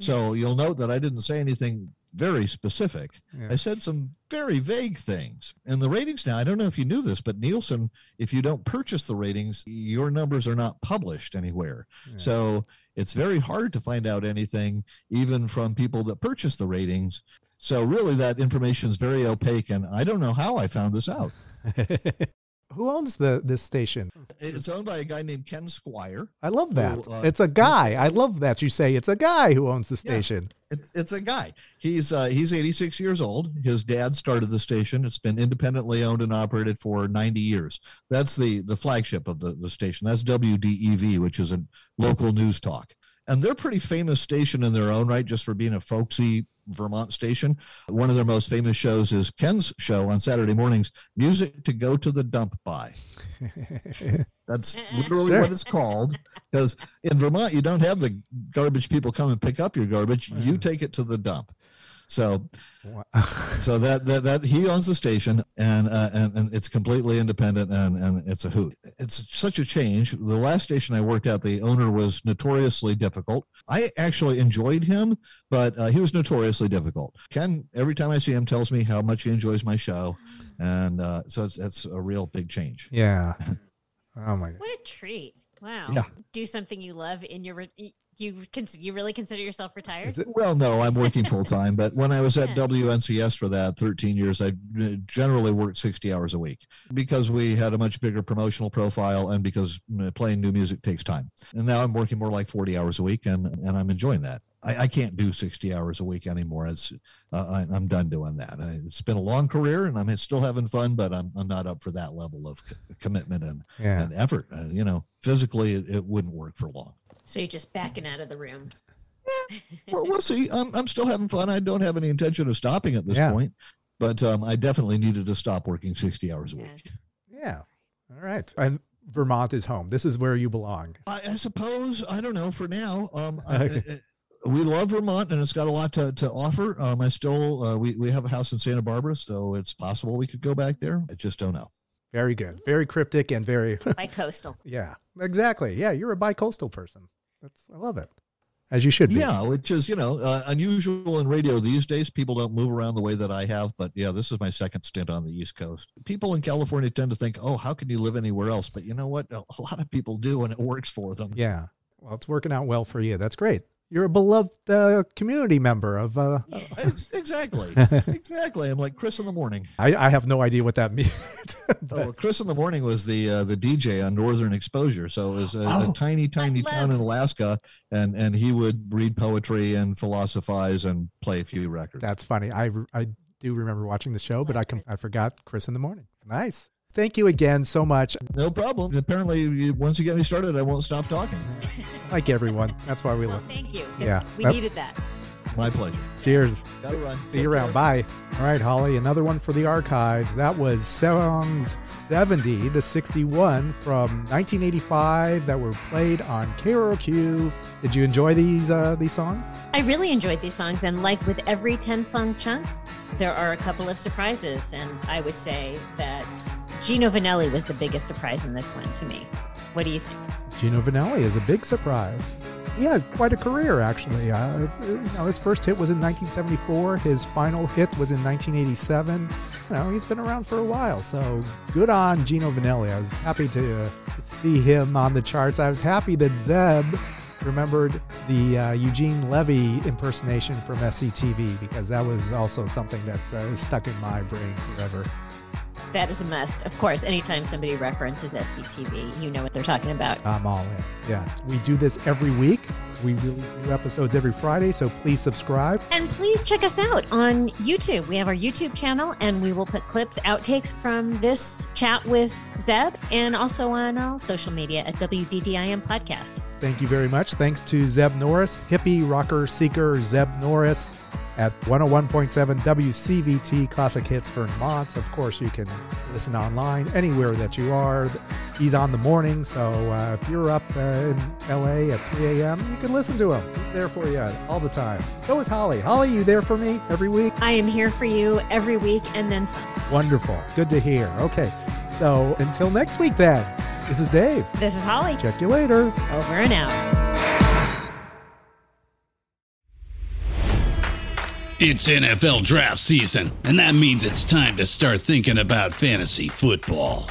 So you'll note that I didn't say anything very specific. Yeah. I said some very vague things. And the ratings now, I don't know if you knew this, but Nielsen, if you don't purchase the ratings, your numbers are not published anywhere. So it's very hard to find out anything, even from people that purchase the ratings. So really, that information is very opaque, and I don't know how I found this out. Who owns the this station? It's owned by a guy named Ken Squier. I love that. Who, uh, it's a guy. I love that you say it's a guy who owns the station. It's it's a guy. He's uh, he's 86 years old. His dad started the station. It's been independently owned and operated for 90 years. That's the the flagship of the the station. That's WDEV, which is a local news talk. And they're a pretty famous station in their own right, just for being a folksy Vermont station. One of their most famous shows is Ken's show on Saturday mornings, Music to Go to the Dump By. That's literally Sure. what it's called. Because in Vermont, you don't have the garbage people come and pick up your garbage. You take it to the dump. So, Wow. so that that, that he owns the station, and, uh, and and it's completely independent, and and it's a hoot. It's such a change. The last station I worked at, the owner was notoriously difficult. I actually enjoyed him, but uh, he was notoriously difficult. Ken, every time I see him, tells me how much he enjoys my show, and uh, so it's, it's a real big change. yeah. Oh my. God. What a treat! Wow. Yeah. Do something you love in your. Re- you can you really consider yourself retired? It? Well, no, I'm working full time, but when I was at Yeah. WNCS for that 13 years, I uh, generally worked 60 hours a week because we had a much bigger promotional profile and because uh, playing new music takes time. And now I'm working more like 40 hours a week and, and I'm enjoying that. I, I can't do 60 hours a week anymore. It's uh, I, I'm done doing that. I, it's been a long career and I'm still having fun, but I'm, I'm not up for that level of c- commitment and, Yeah. and effort. Uh, you know, physically, it, it wouldn't work for long. So you're just backing out of the room. well, we'll see. I'm, I'm still having fun. I don't have any intention of stopping at this Yeah. point, but um, I definitely needed to stop working 60 hours a week. Yeah. All right. And Vermont is home. This is where you belong. I, I suppose, I don't know, for now, um, Okay. I- we love Vermont and it's got a lot to, to offer. Um, I still, uh, we, we have a house in Santa Barbara, so it's possible we could go back there. I just don't know. Very good. Very cryptic and very By coastal. yeah. Exactly. Yeah, you're a bi-coastal person. That's I love it. As you should be. Yeah, which is, you know, uh, unusual in radio these days. People don't move around the way that I have, but yeah, this is my second stint on the East Coast. People in California tend to think, oh, how can you live anywhere else? But you know what? A lot of people do, and it works for them. Yeah. Well, it's working out well for you. That's great. You're a beloved uh, community member of. Uh, exactly. exactly. I'm like Chris in the morning. I, I have no idea what that means. but, Oh, Chris in the morning was the uh, the DJ on Northern Exposure. So it was a, Oh. a tiny, tiny town in Alaska, and and he would read poetry and philosophize and play a few records. That's funny. I, I do remember watching the show, but I com- I forgot Chris in the morning. Nice. Thank you again so much. no problem. Apparently, you, once you get me started, I won't stop talking. Like everyone. That's why we Well, love. thank you. Yeah. We That- needed that. My pleasure. Cheers. Gotta run. See you around. Bye. All right, Holly. Another one for the archives. That was songs 70 to 61 from 1985 that were played on KROQ. Did you enjoy these uh, these songs? I really enjoyed these songs, and like with every 10 song chunk, there are a couple of surprises. And I would say that Gino Vannelli was the biggest surprise in this one to me. What do you think? Gino Vannelli is a big surprise. Had quite a career, actually. Uh, you know, his first hit was in 1974. His final hit was in 1987. You know, he's been around for a while, so good on Gino Vannelli. I was happy to uh, see him on the charts. I was happy that Zeb remembered the uh, Eugene Levy impersonation from SCTV because that was also something that uh, stuck in my brain forever. That is a must. Of course, anytime somebody references SCTV, you know what they're talking about. I'm all in. Yeah, we do this every week. We release new episodes every Friday, so please subscribe. And please check us out on YouTube. We have our YouTube channel, and we will put clips, outtakes from this chat with Zeb, and also on all social media at WDDIM Podcast. Thank you very much. Thanks to Zeb Norris, hippie rocker seeker Zeb Norris at 101.7 WCVT Classic Hits Vermont. Of course, you can listen online anywhere that you are. He's on the morning, so uh, if you're up uh, in LA at 3 a.m., you can listen to him. He's there for you all the time. So is Holly. Holly, you there for me every week? I am here for you every week and then some. Wonderful. Good to hear. Okay, so until next week, then, this is Dave. This is Holly. Check you later. Over and out. It's NFL draft season, and that means it's time to start thinking about fantasy football.